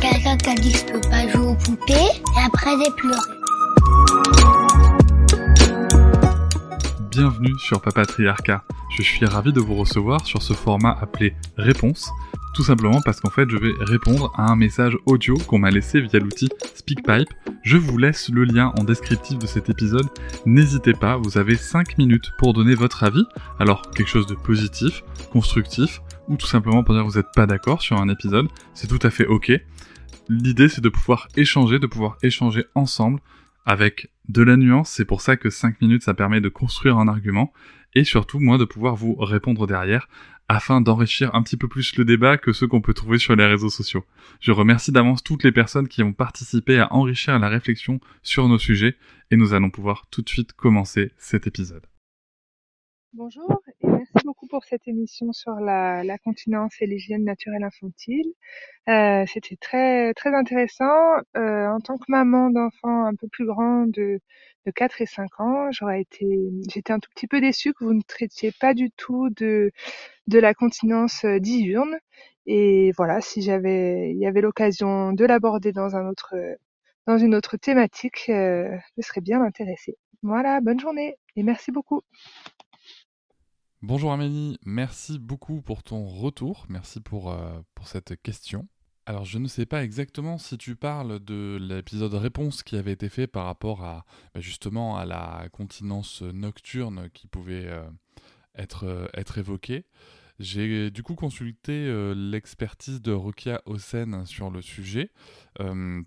Quelqu'un qui a dit je peux pas jouer aux poupées et après j'ai pleuré. Bienvenue sur Papatriarcat. Je suis ravi de vous recevoir sur ce format appelé Réponse, tout simplement parce qu'en fait je vais répondre à un message audio qu'on m'a laissé via l'outil SpeakPipe. Je vous laisse le lien en descriptif de cet épisode. N'hésitez pas, vous avez 5 minutes pour donner votre avis. Alors quelque chose de positif, constructif, ou tout simplement pour dire que vous n'êtes pas d'accord sur un épisode, c'est tout à fait ok. L'idée c'est de pouvoir échanger, de pouvoir échanger ensemble avec de la nuance, c'est pour ça que 5 minutes ça permet de construire un argument, et surtout moi de pouvoir vous répondre derrière afin d'enrichir un petit peu plus le débat que ceux qu'on peut trouver sur les réseaux sociaux. Je remercie d'avance toutes les personnes qui ont participé à enrichir la réflexion sur nos sujets et nous allons pouvoir tout de suite commencer cet épisode. Bonjour merci beaucoup pour cette émission sur la, la continence et l'hygiène naturelle infantile. Euh, C'était très très intéressant. Euh, en tant que maman d'enfants un peu plus grands de, de 4 et 5 ans, j'aurais été j'étais un tout petit peu déçue que vous ne traitiez pas du tout de de la continence euh, diurne. Et voilà, si j'avais il y avait l'occasion de l'aborder dans un autre dans une autre thématique, euh, je serais bien intéressée. Voilà, bonne journée et merci beaucoup. Bonjour Amélie, merci beaucoup pour ton retour, merci pour, euh, pour cette question. Alors je ne sais pas exactement si tu parles de l'épisode réponse qui avait été fait par rapport à bah, justement à la continence nocturne qui pouvait euh, être, euh, être évoquée. J'ai du coup consulté l'expertise de Rokia Hossen sur le sujet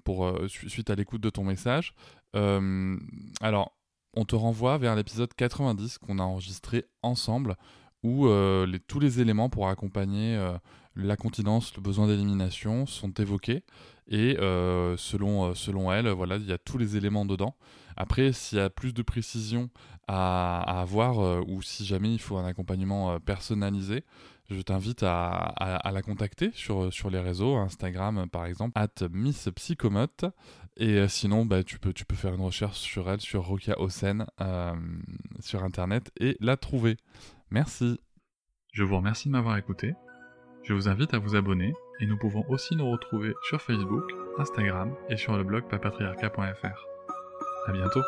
pour, su- suite à l'écoute de ton message. Alors, on te renvoie vers l'épisode 90 qu'on a enregistré ensemble, où euh, tous les éléments pour accompagner euh, la continence, le besoin d'élimination sont évoqués. Et euh, selon, euh, selon elle, voilà, il y a tous les éléments dedans. Après, s'il y a plus de précision à, avoir, euh, ou si jamais il faut un accompagnement personnalisé, je t'invite à, à- la contacter sur, sur les réseaux, Instagram par exemple, at Miss Psychomote. Et sinon, bah, tu, peux, tu peux faire une recherche sur elle, sur Rokia Osen, sur Internet, et la trouver. Merci. Je vous remercie de m'avoir écouté. Je vous invite à vous abonner, et nous pouvons aussi nous retrouver sur Facebook, Instagram et sur le blog papatriarca.fr. À bientôt.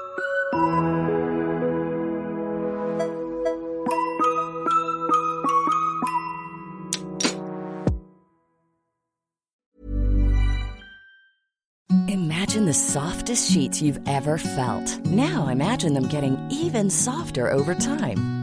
Imagine the softest sheets you've ever felt. Now imagine them getting even softer over time.